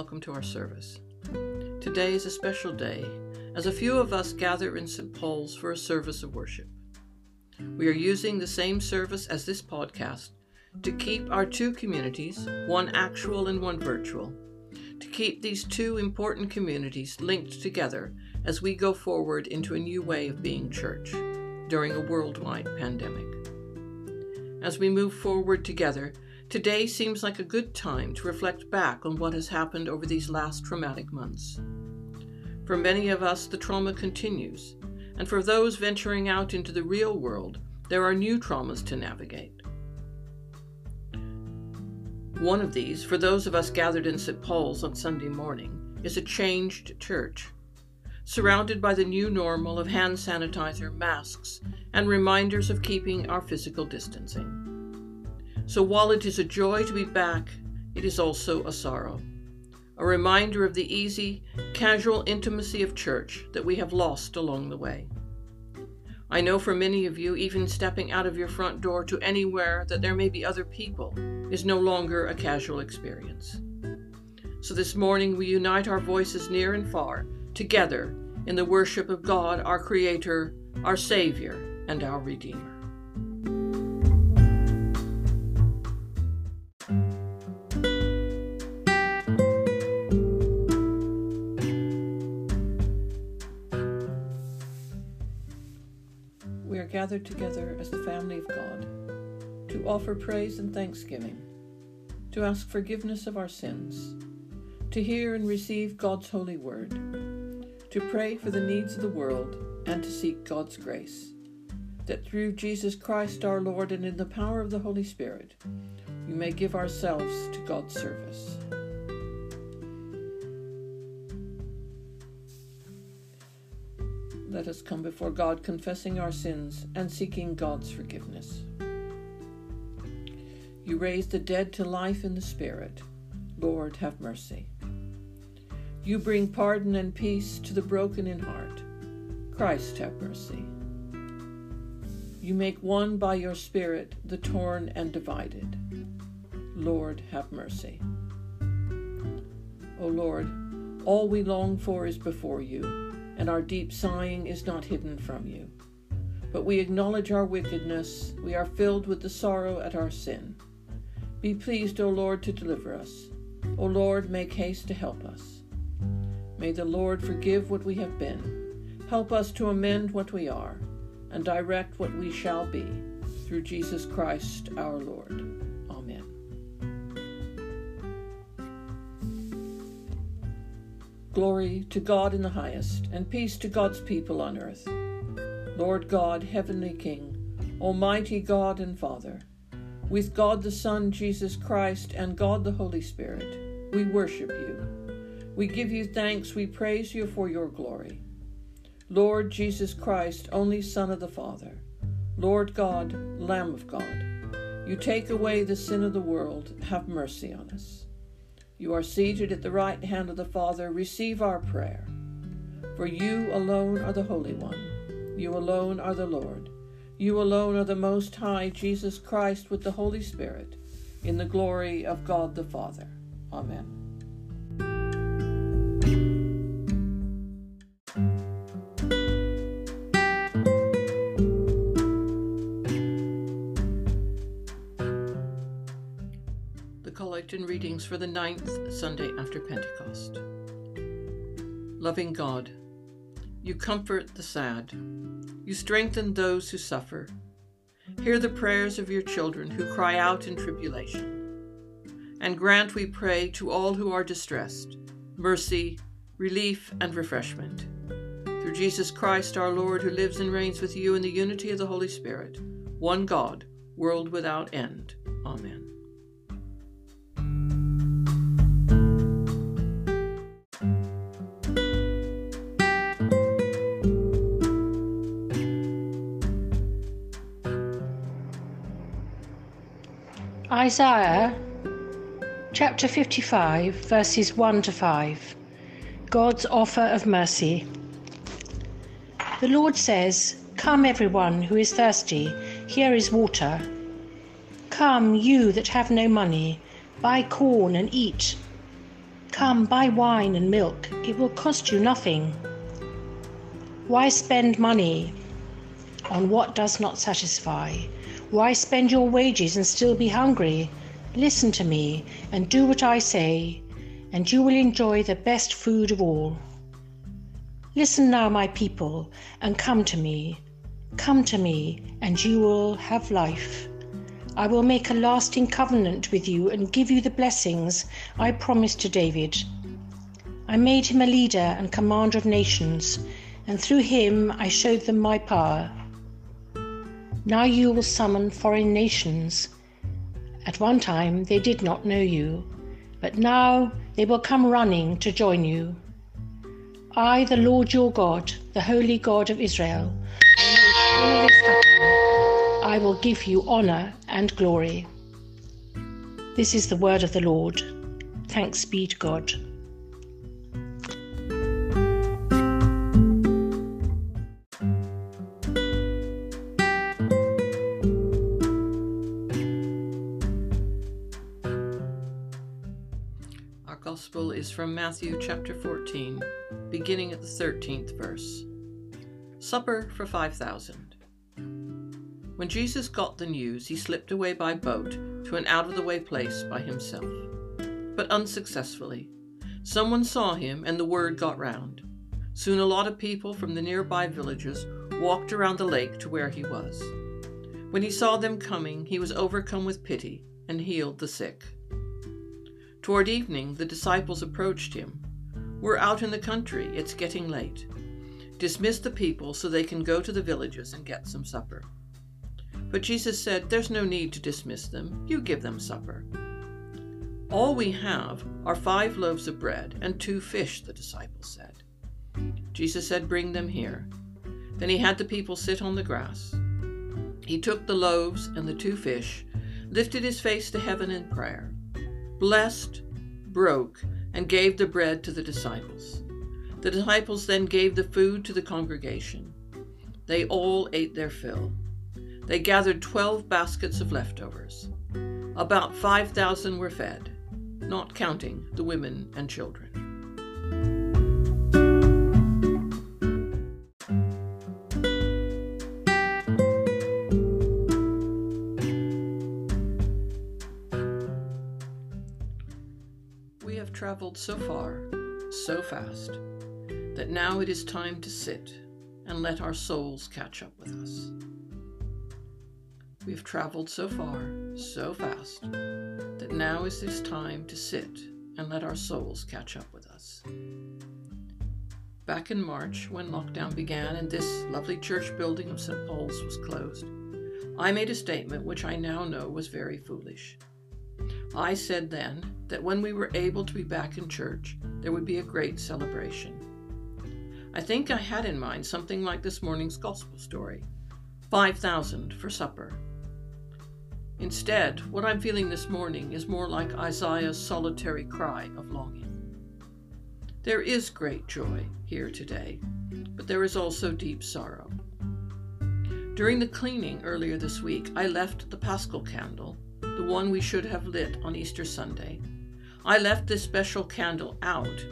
welcome to our service. Today is a special day as a few of us gather in St. Paul's for a service of worship. We are using the same service as this podcast to keep our two communities, one actual and one virtual, to keep these two important communities linked together as we go forward into a new way of being church during a worldwide pandemic. As we move forward together, today seems like a good time to reflect back on what has happened over these last traumatic months. For many of us, the trauma continues, and for those venturing out into the real world, there are new traumas to navigate. One of these, for those of us gathered in St. Paul's on Sunday morning, is a changed church, surrounded by the new normal of hand sanitizer, masks, and reminders of keeping our physical distancing. So while it is a joy to be back, it is also a sorrow, a reminder of the easy, casual intimacy of church that we have lost along the way. I know for many of you, even stepping out of your front door to anywhere that there may be other people is no longer a casual experience. So this morning we unite our voices near and far, together in the worship of God, our Creator, our Savior, and our Redeemer. Together as the family of God to offer praise and thanksgiving, to ask forgiveness of our sins, to hear and receive God's holy word, to pray for the needs of the world, and to seek God's grace, that through Jesus Christ our Lord and in the power of the Holy Spirit, we may give ourselves to God's service. Let us come before God confessing our sins and seeking God's forgiveness. You raise the dead to life in the Spirit. Lord, have mercy. You bring pardon and peace to the broken in heart. Christ, have mercy. You make one by your Spirit the torn and divided. Lord, have mercy. O Lord, all we long for is before you, and our deep sighing is not hidden from you. But we acknowledge our wickedness, we are filled with the sorrow at our sin. Be pleased, O Lord, to deliver us. O Lord, make haste to help us. May the Lord forgive what we have been, help us to amend what we are, and direct what we shall be, through Jesus Christ our Lord. Glory to God in the highest, and peace to God's people on earth. Lord God, heavenly King, Almighty God and Father, with God the Son, Jesus Christ, and God the Holy Spirit, we worship you. We give you thanks, we praise you for your glory. Lord Jesus Christ, only Son of the Father, Lord God, Lamb of God, you take away the sin of the world, have mercy on us. You are seated at the right hand of the Father, receive our prayer. For you alone are the Holy One, you alone are the Lord. You alone are the Most High, Jesus Christ, with the Holy Spirit, in the glory of God the Father. Amen. The Collect and Readings for the ninth Sunday after Pentecost. Loving God, you comfort the sad. You strengthen those who suffer. Hear the prayers of your children who cry out in tribulation. And grant, we pray, to all who are distressed, mercy, relief, and refreshment. Through Jesus Christ our Lord, who lives and reigns with you in the unity of the Holy Spirit, one God, world without end. Amen. Isaiah chapter 55, verses 1 to 5. God's offer of mercy. The Lord says, Come, everyone who is thirsty, here is water. Come, you that have no money, buy corn and eat. Come, buy wine and milk, it will cost you nothing. Why spend money on what does not satisfy? Why spend your wages and still be hungry? Listen to me and do what I say, and you will enjoy the best food of all. Listen now, my people, and come to me. Come to me, and you will have life. I will make a lasting covenant with you and give you the blessings I promised to David. I made him a leader and commander of nations, and through him I showed them my power. Now you will summon foreign nations. At one time they did not know you, but now they will come running to join you. I, the Lord your God, the Holy God of Israel, I will give you honor and glory. This is the word of the Lord. Thanks be to God. Is from Matthew chapter 14, beginning at the 13th verse. Supper for 5,000. When Jesus got the news, he slipped away by boat to an out of the way place by himself. But unsuccessfully. Someone saw him, and the word got round. Soon a lot of people from the nearby villages walked around the lake to where he was. When he saw them coming, he was overcome with pity and healed the sick. Toward evening, the disciples approached him. We're out in the country, it's getting late. Dismiss the people so they can go to the villages and get some supper. But Jesus said, There's no need to dismiss them. You give them supper. All we have are five loaves of bread and two fish, the disciples said. Jesus said, Bring them here. Then he had the people sit on the grass. He took the loaves and the two fish, lifted his face to heaven in prayer blessed, broke, and gave the bread to the disciples. The disciples then gave the food to the congregation. They all ate their fill. They gathered twelve baskets of leftovers. About 5,000 were fed, not counting the women and children. Traveled so far, so fast, that now it is time to sit and let our souls catch up with us. We have traveled so far, so fast, that now is this time to sit and let our souls catch up with us. Back in March, when lockdown began and this lovely church building of St. Paul's was closed, I made a statement which I now know was very foolish. I said then that when we were able to be back in church, there would be a great celebration. I think I had in mind something like this morning's gospel story 5,000 for supper. Instead, what I'm feeling this morning is more like Isaiah's solitary cry of longing. There is great joy here today, but there is also deep sorrow. During the cleaning earlier this week, I left the paschal candle the one we should have lit on Easter Sunday. I left this special candle out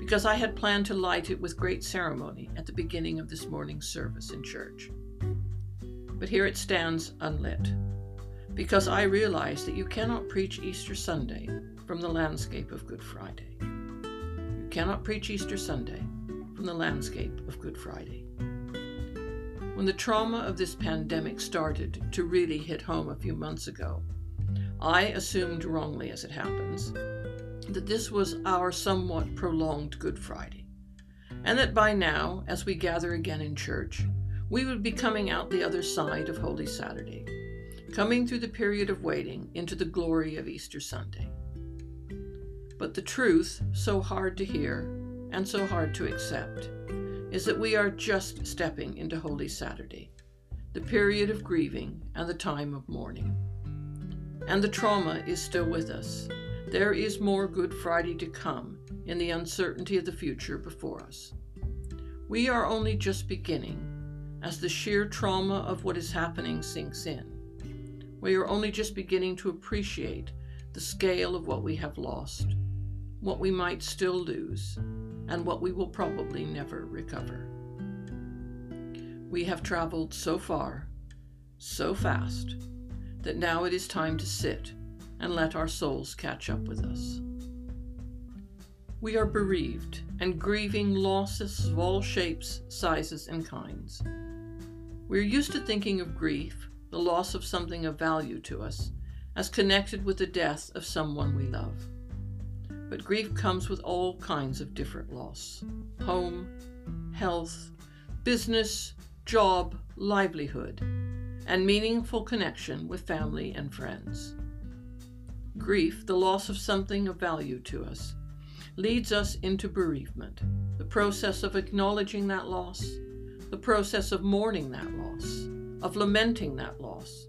because I had planned to light it with great ceremony at the beginning of this morning's service in church. But here it stands unlit because I realize that you cannot preach Easter Sunday from the landscape of Good Friday. You cannot preach Easter Sunday from the landscape of Good Friday. When the trauma of this pandemic started to really hit home a few months ago, I assumed wrongly, as it happens, that this was our somewhat prolonged Good Friday, and that by now, as we gather again in church, we would be coming out the other side of Holy Saturday, coming through the period of waiting into the glory of Easter Sunday. But the truth, so hard to hear and so hard to accept, is that we are just stepping into Holy Saturday, the period of grieving and the time of mourning and the trauma is still with us. There is more Good Friday to come in the uncertainty of the future before us. We are only just beginning as the sheer trauma of what is happening sinks in. We are only just beginning to appreciate the scale of what we have lost. what we might still lose, and what we will probably never recover. We have traveled so far, so fast, that now it is time to sit and let our souls catch up with us. We are bereaved and grieving losses of all shapes, sizes, and kinds. We're used to thinking of grief, the loss of something of value to us, as connected with the death of someone we love. But grief comes with all kinds of different loss home, health, business, job, livelihood, and meaningful connection with family and friends. Grief, the loss of something of value to us, leads us into bereavement, the process of acknowledging that loss, the process of mourning that loss, of lamenting that loss,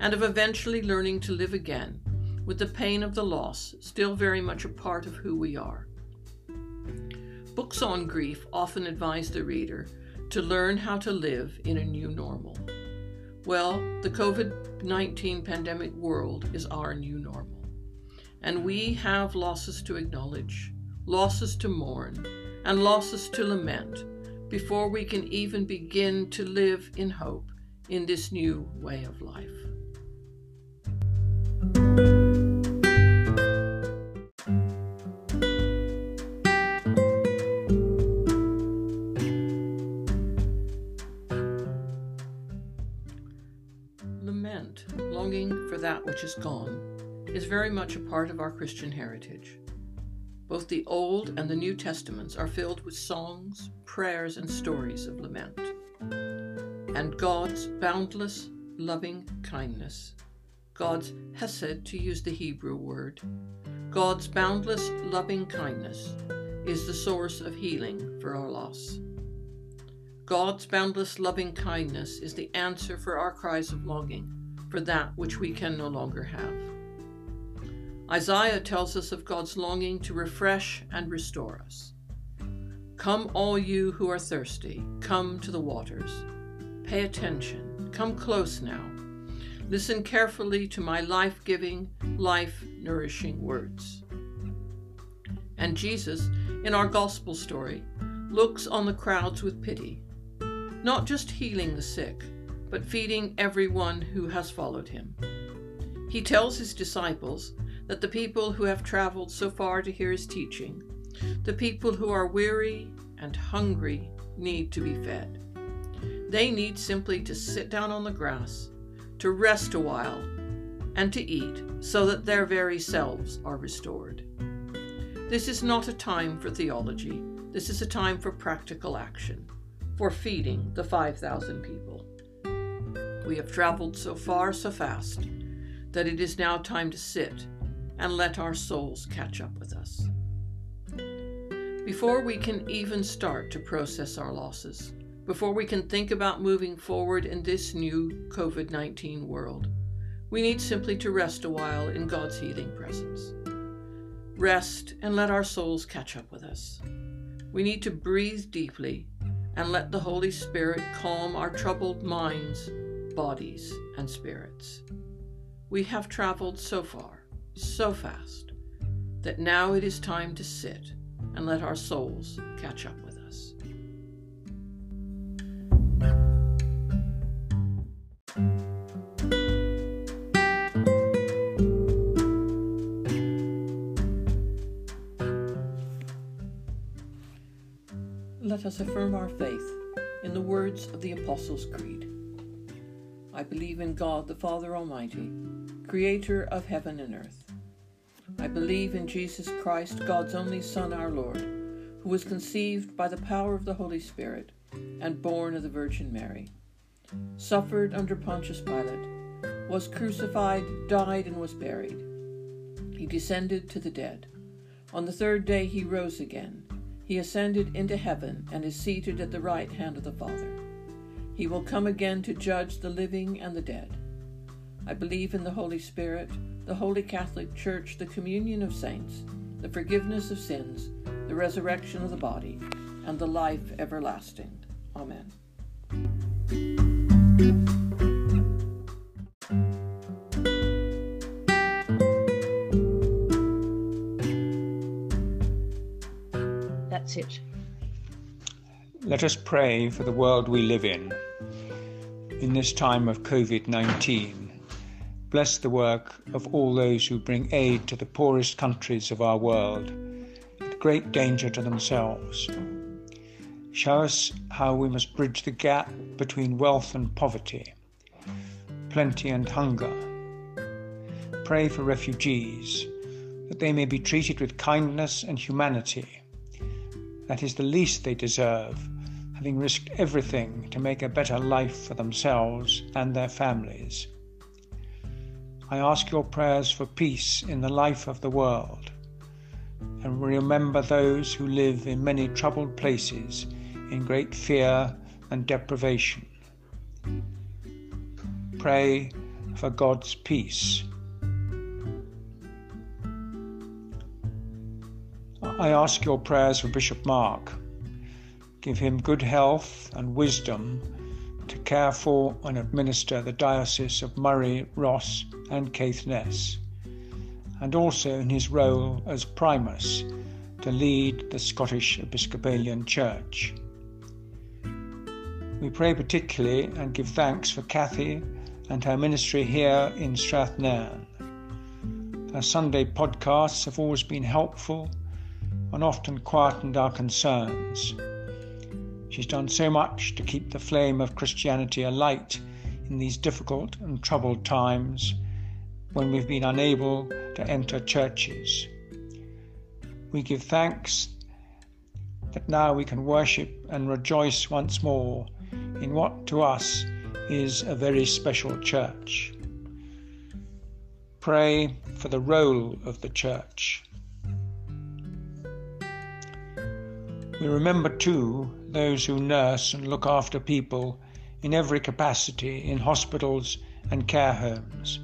and of eventually learning to live again with the pain of the loss still very much a part of who we are. Books on grief often advise the reader to learn how to live in a new normal. Well, the COVID 19 pandemic world is our new normal. And we have losses to acknowledge, losses to mourn, and losses to lament before we can even begin to live in hope in this new way of life. Is gone, is very much a part of our Christian heritage. Both the Old and the New Testaments are filled with songs, prayers, and stories of lament. And God's boundless, loving kindness, God's hesed, to use the Hebrew word, God's boundless, loving kindness is the source of healing for our loss. God's boundless loving kindness is the answer for our cries of longing for that which we can no longer have. Isaiah tells us of God's longing to refresh and restore us. Come, all you who are thirsty, come to the waters. Pay attention. Come close now. Listen carefully to my life giving, life nourishing words. And Jesus, in our gospel story, looks on the crowds with pity not just healing the sick, but feeding everyone who has followed him. He tells his disciples that the people who have traveled so far to hear his teaching, the people who are weary and hungry, need to be fed. They need simply to sit down on the grass, to rest a while, and to eat so that their very selves are restored. This is not a time for theology, this is a time for practical action for feeding the 5,000 people. We have traveled so far so fast that it is now time to sit and let our souls catch up with us. Before we can even start to process our losses, before we can think about moving forward in this new COVID 19 world, we need simply to rest a while in God's healing presence. Rest and let our souls catch up with us. We need to breathe deeply and let the Holy Spirit calm our troubled minds, bodies, and spirits. We have traveled so far, so fast, that now it is time to sit and let our souls catch up with us. Let us affirm our faith in the words of the Apostles' Creed. I believe in God the Father Almighty, creator of heaven and earth. I believe in Jesus Christ, God's only Son, our Lord, who was conceived by the power of the Holy Spirit and born of the Virgin Mary, suffered under Pontius Pilate, was crucified, died, and was buried. He descended to the dead. On the third day he rose again. He ascended into heaven and is seated at the right hand of the Father. He will come again to judge the living and the dead. I believe in the Holy Spirit, the Holy Catholic Church, the communion of saints, the forgiveness of sins, the resurrection of the body, and the life everlasting. Amen. Let us pray for the world we live in. In this time of COVID 19, bless the work of all those who bring aid to the poorest countries of our world, at great danger to themselves. Show us how we must bridge the gap between wealth and poverty, plenty and hunger. Pray for refugees, that they may be treated with kindness and humanity. That is the least they deserve having risked everything to make a better life for themselves and their families. I ask your prayers for peace in the life of the world, and remember those who live in many troubled places in great fear and deprivation. Pray for God's peace. I ask your prayers for Bishop Mark Give him good health and wisdom to care for and administer the Diocese of Moray, Ross, and Caithness, and also in his role as Primus to lead the Scottish Episcopalian Church. We pray particularly and give thanks for Kathy and her ministry here in Strathnairn. Her Sunday podcasts have always been helpful and often quietened our concerns. She's done so much to keep the flame of Christianity alight in these difficult and troubled times when we've been unable to enter churches. We give thanks that now we can worship and rejoice once more in what to us is a very special church. Pray for the role of the church. We remember too those who nurse and look after people in every capacity in hospitals and care homes.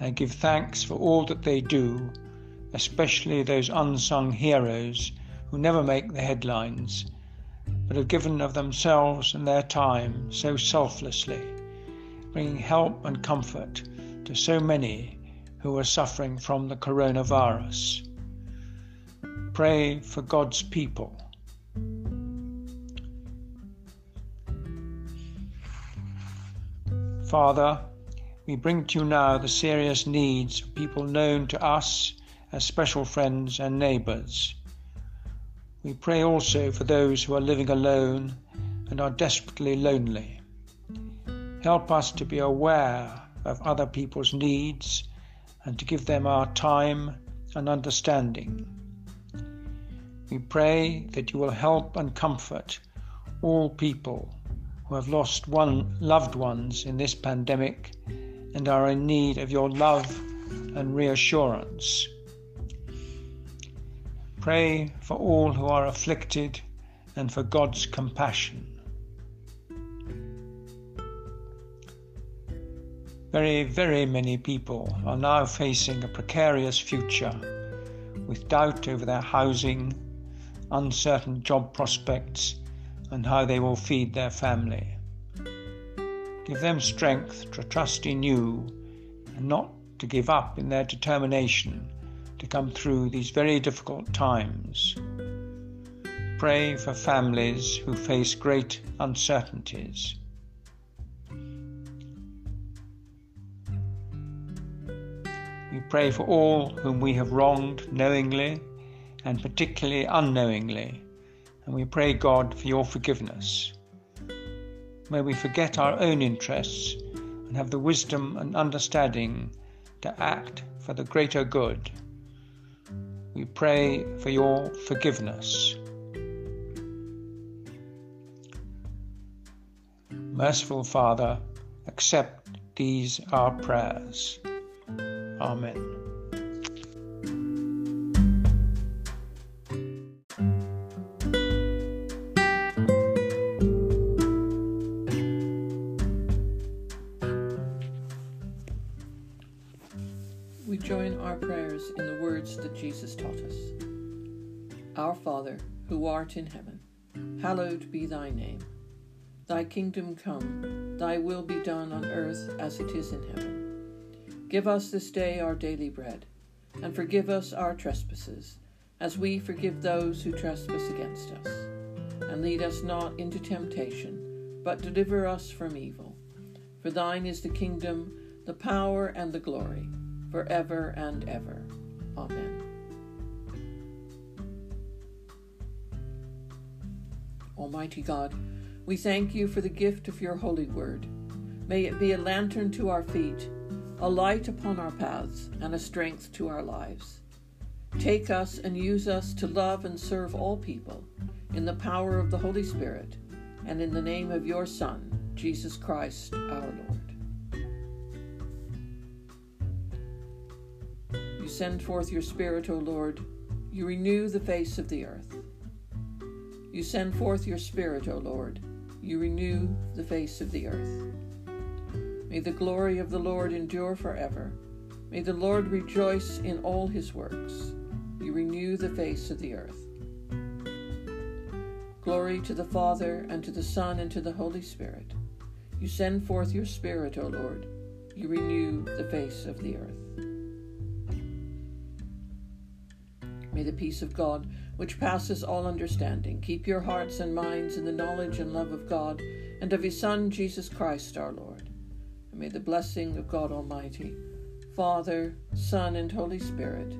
I give thanks for all that they do, especially those unsung heroes who never make the headlines, but have given of themselves and their time so selflessly, bringing help and comfort to so many who are suffering from the coronavirus. Pray for God's people Father, we bring to you now the serious needs of people known to us as special friends and neighbours. We pray also for those who are living alone and are desperately lonely. Help us to be aware of other people's needs and to give them our time and understanding. We pray that you will help and comfort all people who have lost one loved ones in this pandemic and are in need of your love and reassurance. Pray for all who are afflicted and for God's compassion. Very, very many people are now facing a precarious future with doubt over their housing, uncertain job prospects, and how they will feed their family. Give them strength to trust in you and not to give up in their determination to come through these very difficult times. Pray for families who face great uncertainties. We pray for all whom we have wronged knowingly and particularly unknowingly and we pray, God, for your forgiveness. May we forget our own interests and have the wisdom and understanding to act for the greater good. We pray for your forgiveness. Merciful Father, accept these our prayers. Amen. Join our prayers in the words that Jesus taught us. Our Father, who art in heaven, hallowed be thy name. Thy kingdom come, thy will be done on earth as it is in heaven. Give us this day our daily bread, and forgive us our trespasses, as we forgive those who trespass against us. and lead us not into temptation, but deliver us from evil. For thine is the kingdom, the power, and the glory, for ever and ever. Amen. Almighty God, we thank you for the gift of your holy word. May it be a lantern to our feet, a light upon our paths, and a strength to our lives. Take us and use us to love and serve all people in the power of the Holy Spirit and in the name of your Son, Jesus Christ our Lord. Send forth your Spirit, O Lord. You renew the face of the earth. You send forth your Spirit, O Lord. You renew the face of the earth. May the glory of the Lord endure forever. May the Lord rejoice in all his works. You renew the face of the earth. Glory to the Father, and to the Son, and to the Holy Spirit. You send forth your Spirit, O Lord. You renew the face of the earth. May the peace of God, which passes all understanding, keep your hearts and minds in the knowledge and love of God and of His Son, Jesus Christ our Lord. And may the blessing of God Almighty, Father, Son, and Holy Spirit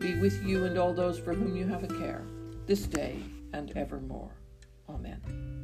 be with you and all those for whom you have a care, this day and evermore. Amen.